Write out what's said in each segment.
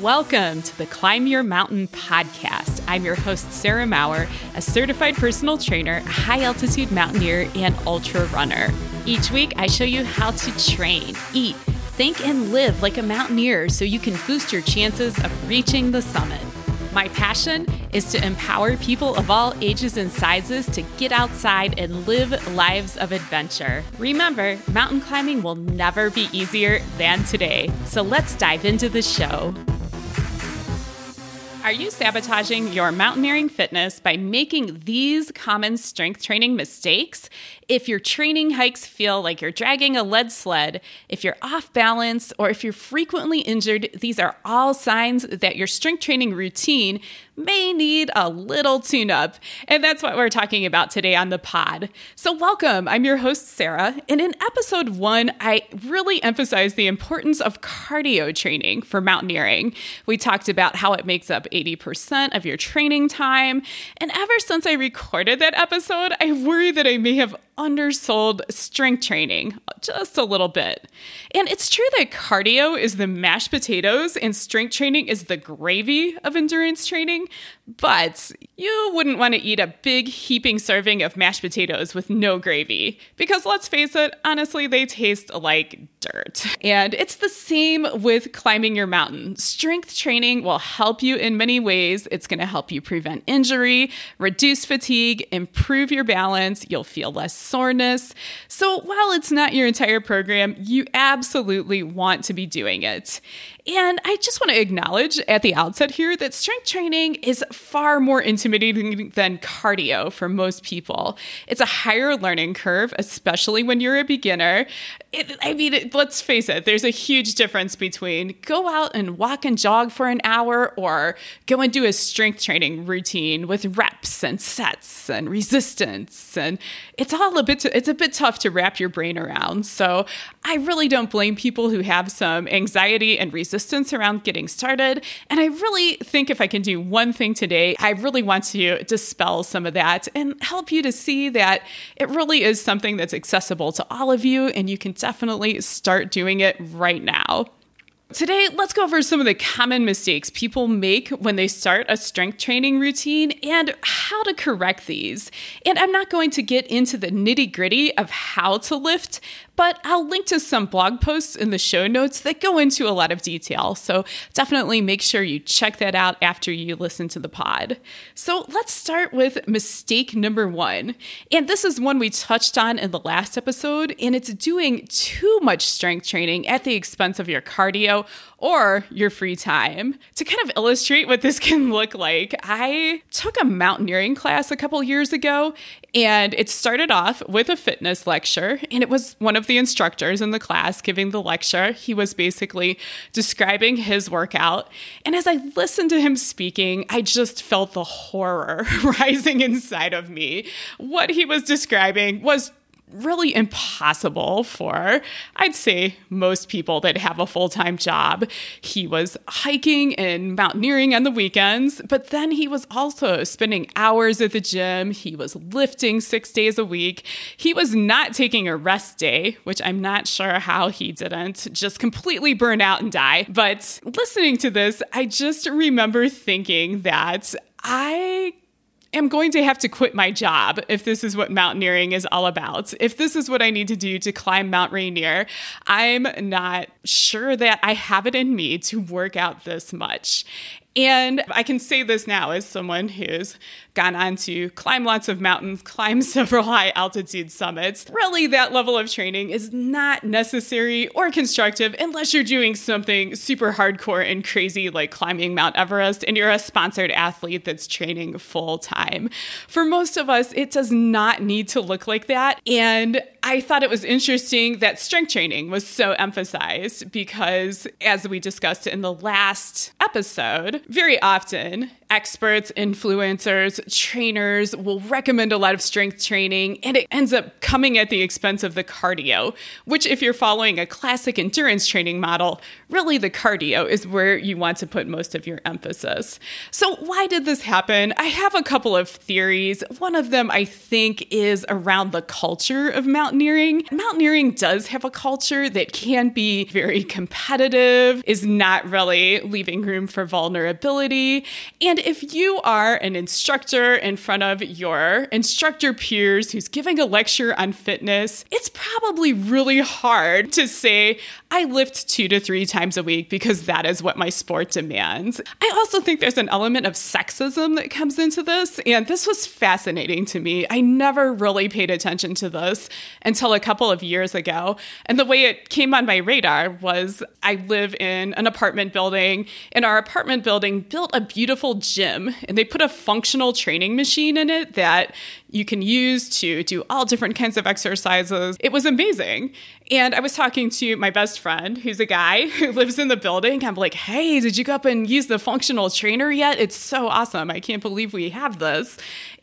Welcome to the Climb Your Mountain podcast. I'm your host, Sarah Maurer, a certified personal trainer, high altitude mountaineer, and ultra runner. Each week, I show you how to train, eat, think, and live like a mountaineer so you can boost your chances of reaching the summit. My passion is to empower people of all ages and sizes to get outside and live lives of adventure. Remember, mountain climbing will never be easier than today. So let's dive into the show. Are you sabotaging your mountaineering fitness by making these common strength training mistakes? If your training hikes feel like you're dragging a lead sled, if you're off balance, or if you're frequently injured, these are all signs that your strength training routine may need a little tune up. And that's what we're talking about today on the pod. So, welcome. I'm your host, Sarah. And in episode one, I really emphasized the importance of cardio training for mountaineering. We talked about how it makes up 80% of your training time. And ever since I recorded that episode, I worry that I may have undersold strength training just a little bit. And it's true that cardio is the mashed potatoes and strength training is the gravy of endurance training, but you wouldn't want to eat a big heaping serving of mashed potatoes with no gravy because let's face it, honestly, they taste like dirt. And it's the same with climbing your mountain. Strength training will help you in many ways. It's going to help you prevent injury, reduce fatigue, improve your balance. You'll feel less soreness. So while it's not your entire program, you absolutely want to be doing it. And I just want to acknowledge at the outset here that strength training is far more intimidating than cardio for most people. It's a higher learning curve, especially when you're a beginner. It, I mean, it, let's face it, there's a huge difference between go out and walk and jog for an hour or go and do a strength training routine with reps and sets and resistance. And it's all a bit, it's a bit tough to wrap your brain around. So I really don't blame people who have some anxiety and resistance around getting started. And I really think if I can do one thing today, I really want to dispel some of that and help you to see that it really is something that's accessible to all of you, and you can definitely start doing it right now. Today, let's go over some of the common mistakes people make when they start a strength training routine and how to correct these. And I'm not going to get into the nitty gritty of how to lift, but I'll link to some blog posts in the show notes that go into a lot of detail. So definitely make sure you check that out after you listen to the pod. So let's start with mistake number one. And this is one we touched on in the last episode, and it's doing too much strength training at the expense of your cardio or your free time. To kind of illustrate what this can look like, I took a mountaineering class a couple years ago, and it started off with a fitness lecture, and it was one of the instructors in the class giving the lecture. He was basically describing his workout. And as I listened to him speaking, I just felt the horror rising inside of me. What he was describing was really impossible for, I'd say, most people that have a full time job. He was hiking and mountaineering on the weekends, but then he was also spending hours at the gym. He was lifting six days a week. He was not taking a rest day, which I'm not sure how he didn't just completely burn out and die. But listening to this, I just remember thinking that I am going to have to quit my job if this is what mountaineering is all about. If this is what I need to do to climb Mount Rainier, I'm not sure that I have it in me to work out this much. And I can say this now as someone who's gone on to climb lots of mountains, climb several high altitude summits. Really, that level of training is not necessary or constructive unless you're doing something super hardcore and crazy like climbing Mount Everest and you're a sponsored athlete that's training full time. For most of us, it does not need to look like that. And I thought it was interesting that strength training was so emphasized because, as we discussed in the last episode, very often experts, influencers, trainers will recommend a lot of strength training, and it ends up coming at the expense of the cardio, which, if you're following a classic endurance training model, really the cardio is where you want to put most of your emphasis. So, why did this happen? I have a couple of theories. One of them, I think, is around the culture of mountaineering. Mountaineering does have a culture that can be very competitive, is not really leaving room for vulnerability. And if you are an instructor in front of your instructor peers who's giving a lecture on fitness, it's probably really hard to say, I lift two to three times a week because that is what my sport demands. I also think there's an element of sexism that comes into this, and this was fascinating to me. I never really paid attention to this until a couple of years ago. And the way it came on my radar was I live in an apartment building, and our apartment building built a beautiful gym, and they put a functional training machine in it that you can use to do all different kinds of exercises. It was amazing. And I was talking to my best friend, who's a guy who lives in the building. I'm like, hey, did you go up and use the functional trainer yet? It's so awesome. I can't believe we have this.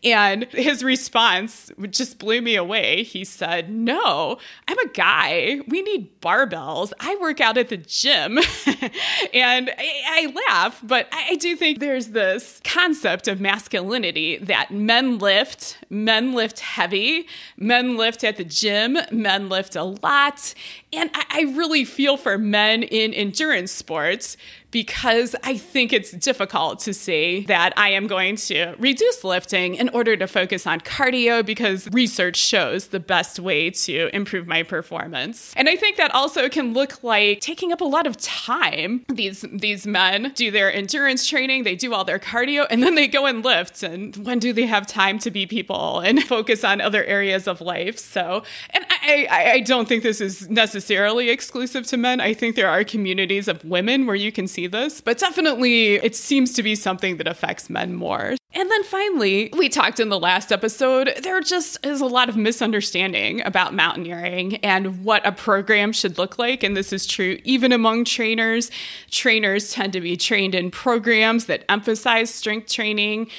And his response just blew me away. He said, No, I'm a guy. We need barbells. I work out at the gym. and I, I, laugh, but I do think there's this concept of masculinity that men lift, men lift heavy, men lift at the gym, men lift a lot. And I, I really feel for men in endurance sports because I think it's difficult to say that I am going to reduce lifting in order to focus on cardio because research shows the best way to improve my performance. And I think that also can look like taking up a lot of time. These these men do their endurance training, they do all their cardio, and then they go and lift. And when do they have time to be people and focus on other areas of life? So, and I, I, I don't think this is necessarily exclusive to men. I think there are communities of women where you can see see this, but definitely it seems to be something that affects men more. And then finally, we talked in the last episode, there just is a lot of misunderstanding about mountaineering and what a program should look like. And this is true even among trainers. Trainers tend to be trained in programs that emphasize strength training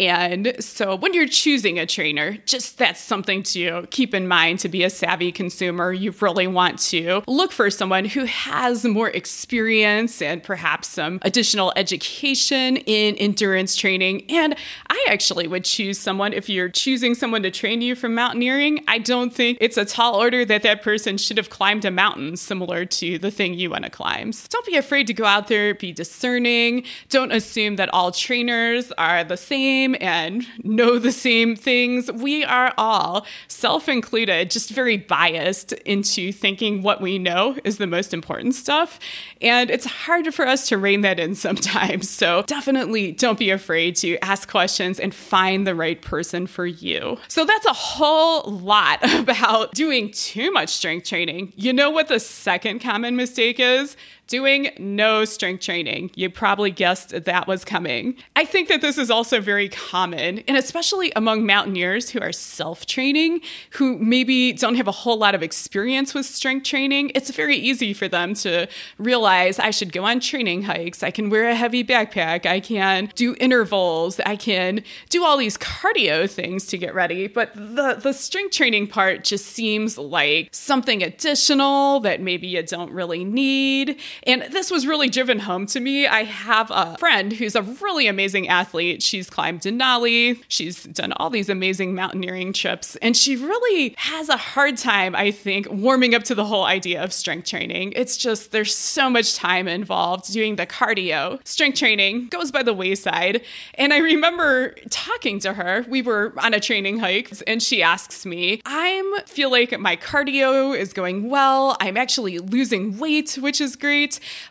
and so when you're choosing a trainer, just that's something to keep in mind to be a savvy consumer. You really want to look for someone who has more experience and perhaps some additional education in endurance training. And I actually would choose someone if you're choosing someone to train you for mountaineering. I don't think it's a tall order that that person should have climbed a mountain similar to the thing you want to climb. So don't be afraid to go out there, be discerning. Don't assume that all trainers are the same same and know the same things. We are all, self included, just very biased into thinking what we know is the most important stuff. And it's hard for us to rein that in sometimes. So definitely don't be afraid to ask questions and find the right person for you. So that's a whole lot about doing too much strength training. You know what the second common mistake is? Doing no strength training. You probably guessed that was coming. I think that this is also very common, and especially among mountaineers who are self training, who maybe don't have a whole lot of experience with strength training. It's very easy for them to realize I should go on training hikes, I can wear a heavy backpack, I can do intervals, I can do all these cardio things to get ready. But the, the strength training part just seems like something additional that maybe you don't really need. And this was really driven home to me. I have a friend who's a really amazing athlete. She's climbed Denali, she's done all these amazing mountaineering trips, and she really has a hard time, I think, warming up to the whole idea of strength training. It's just there's so much time involved doing the cardio. Strength training goes by the wayside. And I remember talking to her. We were on a training hike, and she asks me, I feel like my cardio is going well. I'm actually losing weight, which is great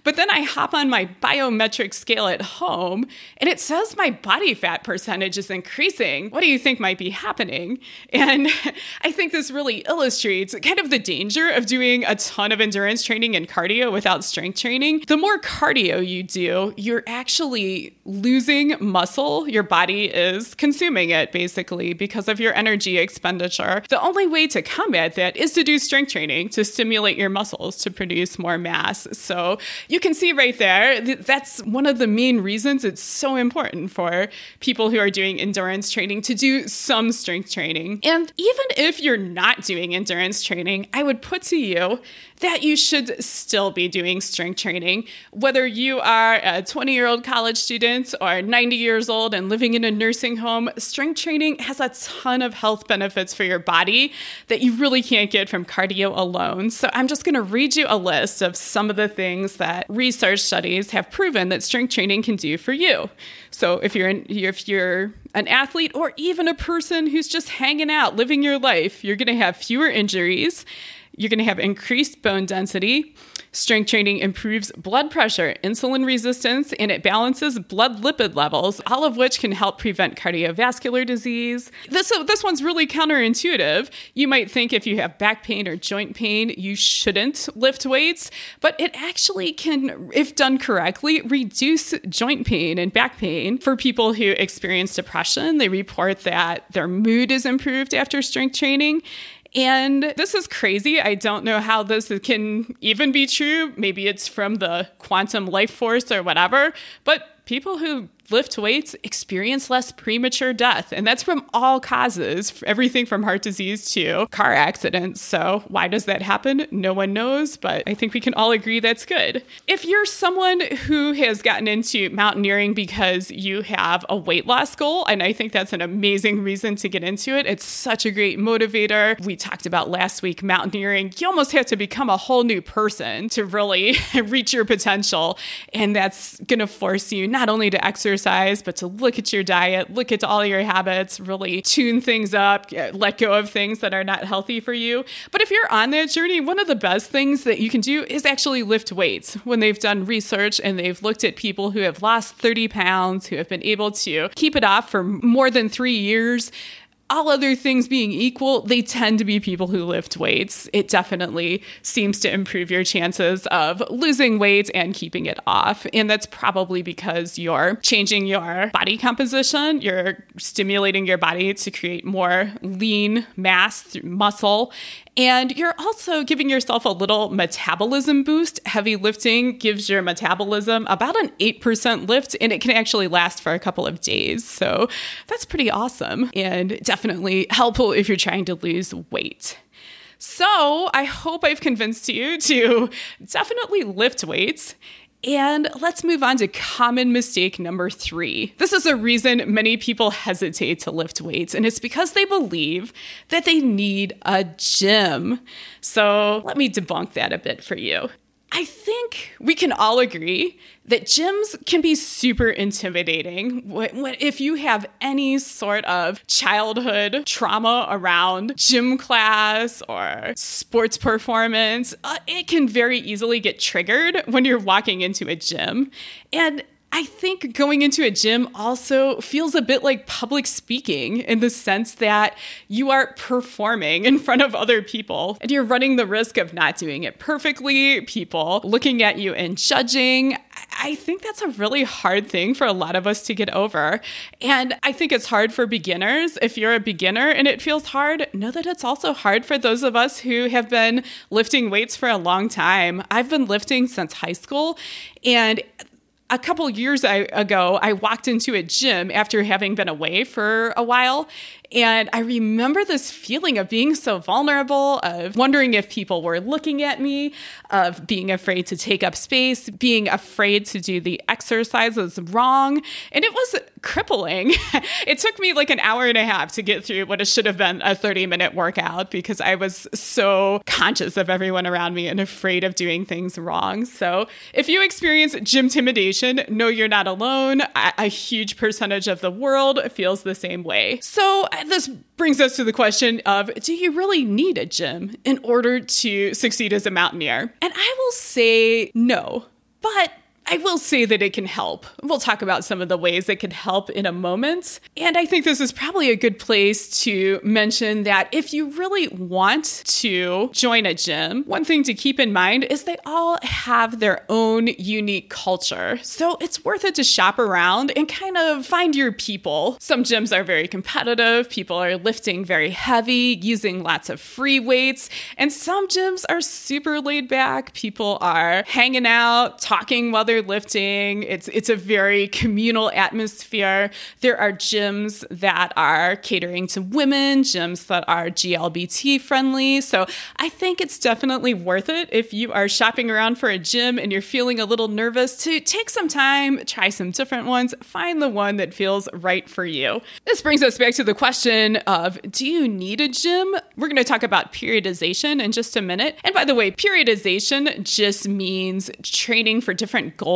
But then I hop on my biometric scale at home and it says my body fat percentage is increasing. What do you think might be happening? And I think this really illustrates kind of the danger of doing a ton of endurance training and cardio without strength training. The more cardio you do, you're actually losing muscle. Your body is consuming it basically because of your energy expenditure. The only way to combat that is to do strength training to stimulate your muscles to produce more mass. So So you can see right there, that's one of the main reasons it's so important for people who are doing endurance training to do some strength training. And even if you're not doing endurance training, I would put to you that you should still be doing strength training. Whether you are a 20 year old college student or 90 years old and living in a nursing home, strength training has a ton of health benefits for your body that you really can't get from cardio alone. So I'm just going to read you a list of some of the things that research studies have proven that strength training can do for you. So if you're an, if you're an athlete or even a person who's just hanging out, living your life, you're going to have fewer injuries you're going to have increased bone density. Strength training improves blood pressure, insulin resistance, and it balances blood lipid levels, all of which can help prevent cardiovascular disease. This, this one's really counterintuitive. You might think if you have back pain or joint pain, you shouldn't lift weights, but it actually can, if done correctly, reduce joint pain and back pain. For people who experience depression, they report that their mood is improved after strength training. And this is crazy. I don't know how this can even be true. Maybe it's from the quantum life force or whatever. But people who lift weights experience less premature death. And that's from all causes, everything from heart disease to car accidents. So, why does that happen? No one knows, but I think we can all agree that's good. If you're someone who has gotten into mountaineering because you have a weight loss goal, and I think that's an amazing reason to get into it, it's such a great motivator. We talked about last week mountaineering. You almost have to become a whole new person to really reach your potential. And that's going to force you not only to exercise exercise, but to look at your diet, look at all your habits, really tune things up, uh, let go of things that are not healthy for you. But if you're on that journey, one of the best things that you can do is actually lift weights. When they've done research and they've looked at people who have lost 30 pounds, who have been able to keep it off for more than three years, all other things being equal, they tend to be people who lift weights. It definitely seems to improve your chances of losing weight and keeping it off. And that's probably because you're changing your body composition, you're stimulating your body to create more lean mass muscle, and you're also giving yourself a little metabolism boost. Heavy lifting gives your metabolism about an 8% lift, and it can actually last for a couple of days. So that's pretty awesome and definitely helpful if you're trying to lose weight. So, I hope I've convinced you to definitely lift weights and let's move on to common mistake number three. This is a reason many people hesitate to lift weights, and it's because they believe that they need a gym. So let me debunk that a bit for you. I think we can all agree that gyms can be super intimidating if you have any sort of childhood trauma around gym class or sports performance. Uh, it can very easily get triggered when you're walking into a gym. And I think going into a gym also feels a bit like public speaking in the sense that you are performing in front of other people and you're running the risk of not doing it perfectly, people looking at you and judging. I think that's a really hard thing for a lot of us to get over. And I think it's hard for beginners. If you're a beginner and it feels hard, know that it's also hard for those of us who have been lifting weights for a long time. I've been lifting since high school and a couple years ago, I walked into a gym after having been away for a while, and I remember this feeling of being so vulnerable, of wondering if people were looking at me, of being afraid to take up space, being afraid to do the exercises wrong. And it was crippling. it took me like an hour and a half to get through what it should have been a 30 minute workout because I was so conscious of everyone around me and afraid of doing things wrong. So if you experience gym intimidation, know you're not alone. A, a huge percentage of the world feels the same way. So this brings us to the question of do you really need a gym in order to succeed as a mountaineer? And I will say no. But I will say that it can help. We'll talk about some of the ways it can help in a moment. And I think this is probably a good place to mention that if you really want to join a gym, one thing to keep in mind is they all have their own unique culture. So it's worth it to shop around and kind of find your people. Some gyms are very competitive, people are lifting very heavy, using lots of free weights, and some gyms are super laid back. People are hanging out, talking while they're lifting. It's it's a very communal atmosphere. There are gyms that are catering to women, gyms that are GLBT friendly. So I think it's definitely worth it if you are shopping around for a gym and you're feeling a little nervous to take some time, try some different ones, find the one that feels right for you. This brings us back to the question of do you need a gym? We're going to talk about periodization in just a minute. And by the way, periodization just means training for different goals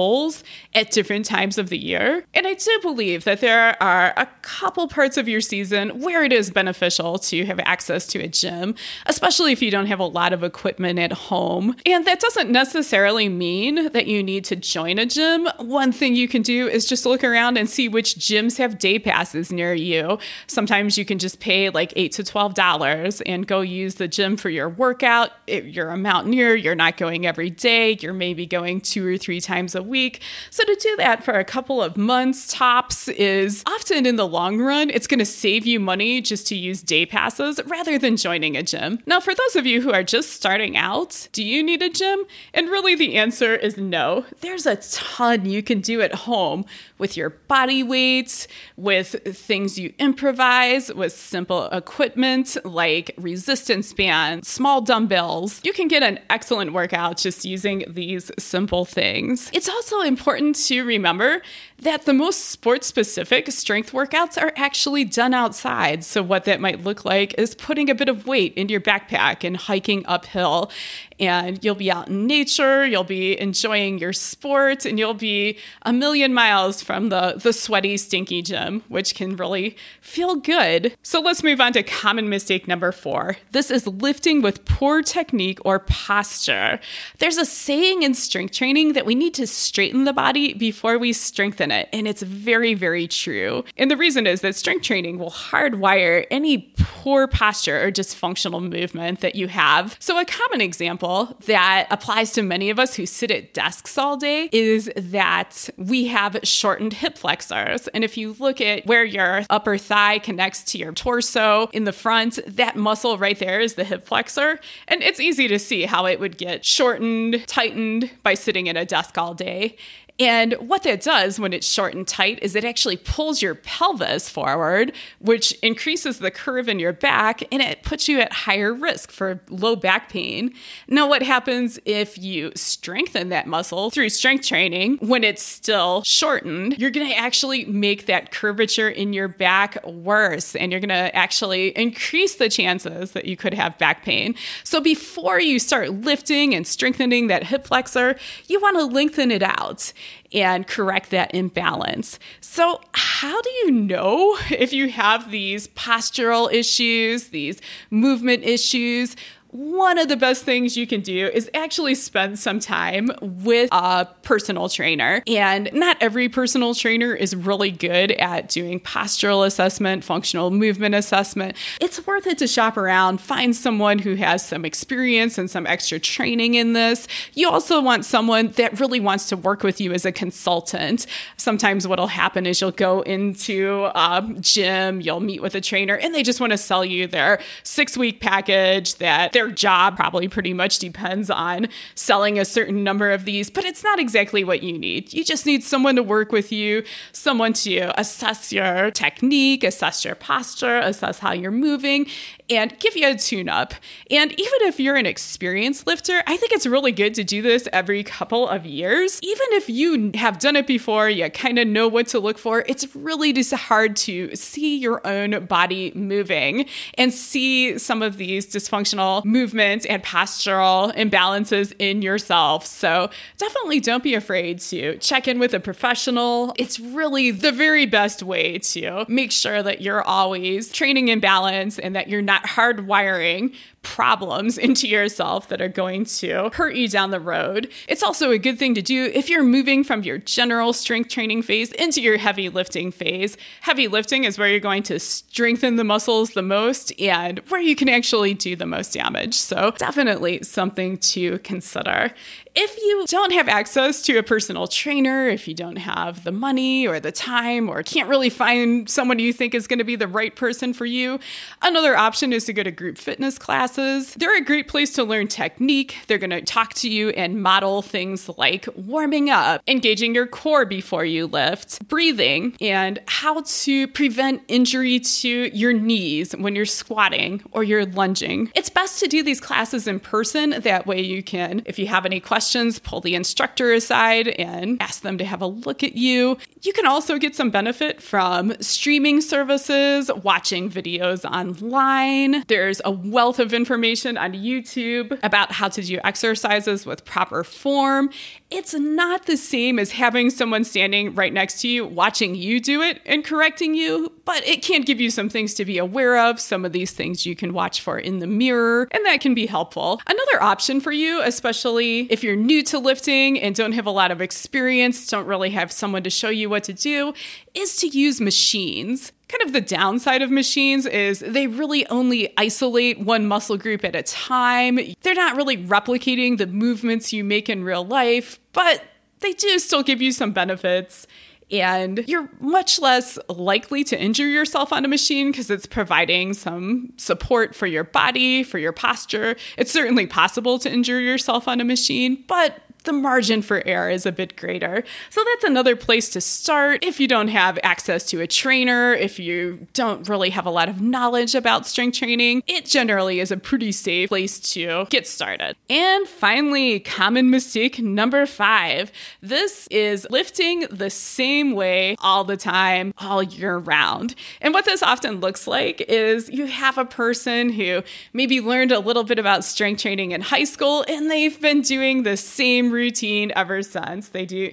at different times of the year. And I do believe that there are a couple parts of your season where it is beneficial to have access to a gym, especially if you don't have a lot of equipment at home. And that doesn't necessarily mean that you need to join a gym. One thing you can do is just look around and see which gyms have day passes near you. Sometimes you can just pay like 8 to $12 and go use the gym for your workout. If you're a mountaineer, you're not going every day, you're maybe going two or three times a week. So to do that for a couple of months tops is often in the long run, it's going to save you money just to use day passes rather than joining a gym. Now, for those of you who are just starting out, do you need a gym? And really, the answer is no. There's a ton you can do at home with your body weights, with things you improvise, with simple equipment like resistance bands, small dumbbells. You can get an excellent workout just using these simple things. It's also important to remember that the most sports specific strength workouts are actually done outside. So, what that might look like is putting a bit of weight into your backpack and hiking uphill. And you'll be out in nature, you'll be enjoying your sport, and you'll be a million miles from the, the sweaty, stinky gym, which can really feel good. So, let's move on to common mistake number four. This is lifting with poor technique or posture. There's a saying in strength training that we need to straighten the body before we strengthen it. And it's very, very true. And the reason is that strength training will hardwire any poor posture or dysfunctional movement that you have. So, a common example that applies to many of us who sit at desks all day is that we have shortened hip flexors. And if you look at where your upper thigh connects to your torso in the front, that muscle right there is the hip flexor. And it's easy to see how it would get shortened, tightened by sitting at a desk all day. And what that does when it's short and tight is it actually pulls your pelvis forward, which increases the curve in your back and it puts you at higher risk for low back pain. Now, what happens if you strengthen that muscle through strength training when it's still shortened? You're going to actually make that curvature in your back worse and you're going to actually increase the chances that you could have back pain. So, before you start lifting and strengthening that hip flexor, you want to lengthen it out and correct that imbalance. So, how do you know if you have these postural issues, these movement issues? One of the best things you can do is actually spend some time with a personal trainer. And not every personal trainer is really good at doing postural assessment, functional movement assessment. It's worth it to shop around, find someone who has some experience and some extra training in this. You also want someone that really wants to work with you as a consultant. Sometimes what'll happen is you'll go into a gym, you'll meet with a trainer, and they just want to sell you their six week package that they're their job probably pretty much depends on selling a certain number of these, but it's not exactly what you need. You just need someone to work with you, someone to assess your technique, assess your posture, assess how you're moving, and give you a tune up. And even if you're an experienced lifter, I think it's really good to do this every couple of years. Even if you have done it before, you kind of know what to look for, it's really just hard to see your own body moving and see some of these dysfunctional movement and postural imbalances in yourself. So definitely don't be afraid to check in with a professional. It's really the very best way to make sure that you're always training in balance and that you're not hardwiring problems into yourself that are going to hurt you down the road. It's also a good thing to do if you're moving from your general strength training phase into your heavy lifting phase. Heavy lifting is where you're going to strengthen the muscles the most and where you can actually do the most damage. So, definitely something to consider. If you don't have access to a personal trainer, if you don't have the money or the time or can't really find someone you think is going to be the right person for you, another option is to go to group fitness classes. They're a great place to learn technique. They're going to talk to you and model things like warming up, engaging your core before you lift, breathing, and how to prevent injury to your knees when you're squatting or you're lunging. It's best to do these classes in person. That way, you can, if you have any questions, questions, pull the instructor aside and ask them to have a look at you. You can also get some benefit from streaming services, watching videos online. There's a wealth of information on YouTube about how to do exercises with proper form. It's not the same as having someone standing right next to you watching you do it and correcting you, but it can give you some things to be aware of, some of these things you can watch for in the mirror, and that can be helpful. Another option for you, especially if you're new to lifting and don't have a lot of experience, don't really have someone to show you what to do, is to use machines. Kind of the downside of machines is they really only isolate one muscle group at a time. They're not really replicating the movements you make in real life, but they do still give you some benefits and you're much less likely to injure yourself on a machine because it's providing some support for your body, for your posture. It's certainly possible to injure yourself on a machine, but the margin for error is a bit greater. So that's another place to start if you don't have access to a trainer, if you don't really have a lot of knowledge about strength training. It generally is a pretty safe place to get started. And finally, common mistake number five this is lifting the same way all the time, all year round. And what this often looks like is you have a person who maybe learned a little bit about strength training in high school and they've been doing the same routine ever since. They do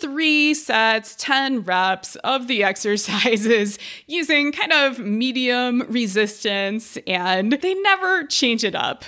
three sets, 10 reps of the exercises using kind of medium resistance, and they never change it up.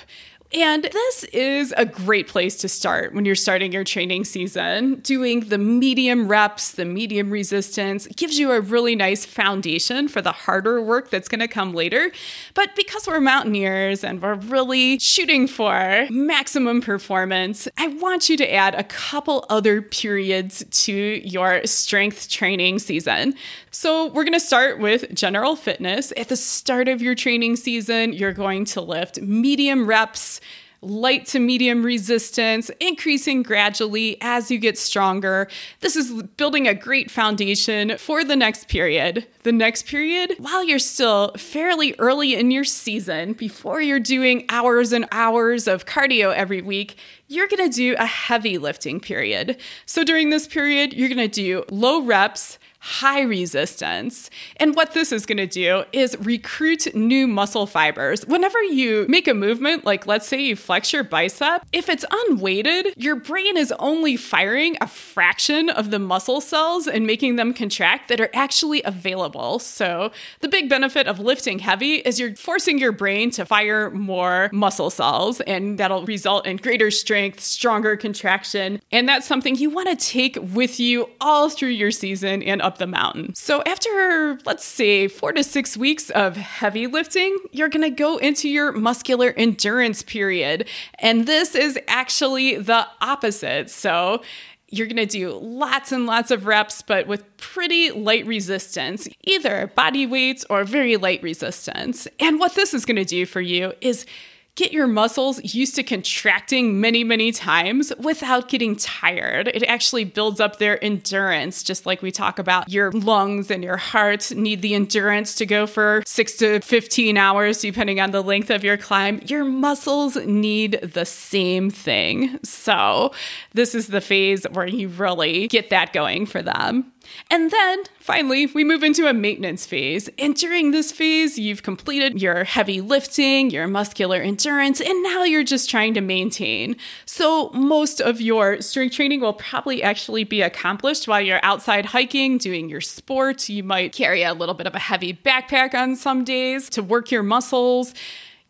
And this is a great place to start when you're starting your training season. Doing the medium reps, the medium resistance gives you a really nice foundation for the harder work that's going to come later. But because we're mountaineers and we're really shooting for maximum performance, I want you to add a couple other periods to your strength training season. So, we're going to start with general fitness. At the start of your training season, you're going to lift medium reps light to medium resistance, increasing gradually as you get stronger. This is building a great foundation for the next period. The next period, while you're still fairly early in your season, before you're doing hours and hours of cardio every week, you're gonna do a heavy lifting period. So during this period, you're gonna do low reps high resistance. And what this is going to do is recruit new muscle fibers. Whenever you make a movement, like let's say you flex your bicep, if it's unweighted, your brain is only firing a fraction of the muscle cells and making them contract that are actually available. So, the big benefit of lifting heavy is you're forcing your brain to fire more muscle cells, and that'll result in greater strength, stronger contraction. And that's something you want to take with you all through your season and up the mountain. So, after let's say four to six weeks of heavy lifting, you're gonna go into your muscular endurance period. And this is actually the opposite. So, you're going to do lots and lots of reps, but with pretty light resistance, either body weights or very light resistance. And what this is going to do for you is get your muscles used to contracting many, many times without getting tired. It actually builds up their endurance, just like we talk about your lungs and your heart need the endurance to go for six to 15 hours, depending on the length of your climb. Your muscles need the same thing. So, this is the phase where you really get that going for them. And then finally, we move into a maintenance phase. And during this phase, you've completed your heavy lifting, your muscular endurance, and now you're just trying to maintain. So, most of your strength training will probably actually be accomplished while you're outside hiking, doing your sport. You might carry a little bit of a heavy backpack on some days to work your muscles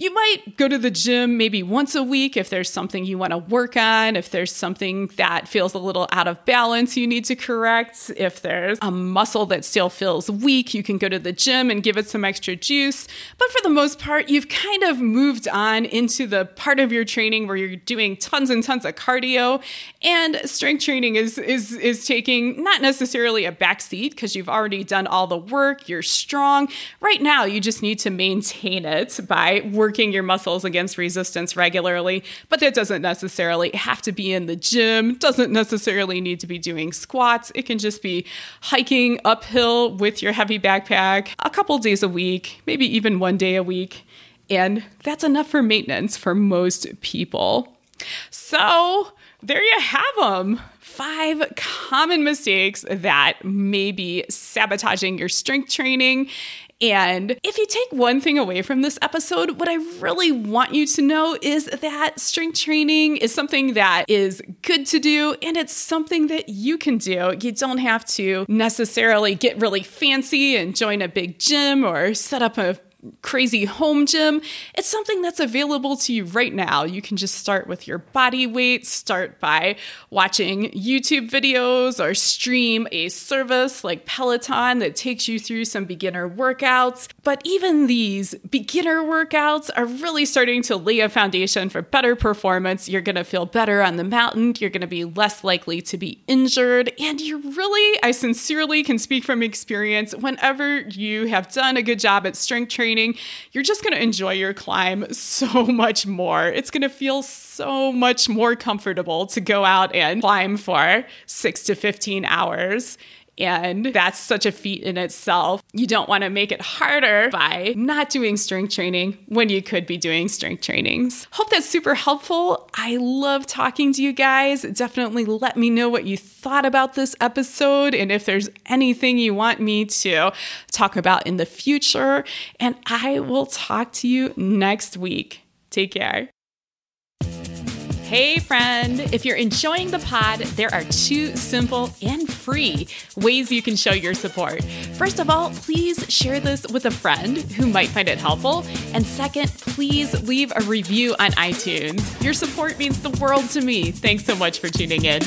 You might go to the gym maybe once a week if there's something you want to work on, if there's something that feels a little out of balance you need to correct, if there's a muscle that still feels weak, you can go to the gym and give it some extra juice. But for the most part, you've kind of moved on into the part of your training where you're doing tons and tons of cardio and strength training is is is taking not necessarily a backseat because you've already done all the work, you're strong. Right now, you just need to maintain it by working working your muscles against resistance regularly, but that doesn't necessarily have to be in the gym, doesn't necessarily need to be doing squats. It can just be hiking uphill with your heavy backpack a couple days a week, maybe even one day a week. And that's enough for maintenance for most people. So, there you have them. Five common mistakes that may be sabotaging your strength training and if you take one thing away from this episode, what I really want you to know is that strength training is something that is good to do and it's something that you can do. You don't have to necessarily get really fancy and join a big gym or set up a crazy home gym. It's something that's available to you right now. You can just start with your body weight, start by watching YouTube videos or stream a service like Peloton that takes you through some beginner workouts. But even these beginner workouts are really starting to lay a foundation for better performance. You're going to feel better on the mountain, you're going to be less likely to be injured, and you really, I sincerely can speak from experience, whenever you have done a good job at strength training training, you're just going to enjoy your climb so much more. It's going to feel so much more comfortable to go out and climb for six to 15 hours. And that's such a feat in itself. You don't want to make it harder by not doing strength training when you could be doing strength trainings. Hope that's super helpful. I love talking to you guys. Definitely let me know what you thought about this episode and if there's anything you want me to talk about in the future. And I will talk to you next week. Take care. Hey, friend. If you're enjoying the pod, there are two simple and free ways you can show your support. First of all, please share this with a friend who might find it helpful. And second, please leave a review on iTunes. Your support means the world to me. Thanks so much for tuning in.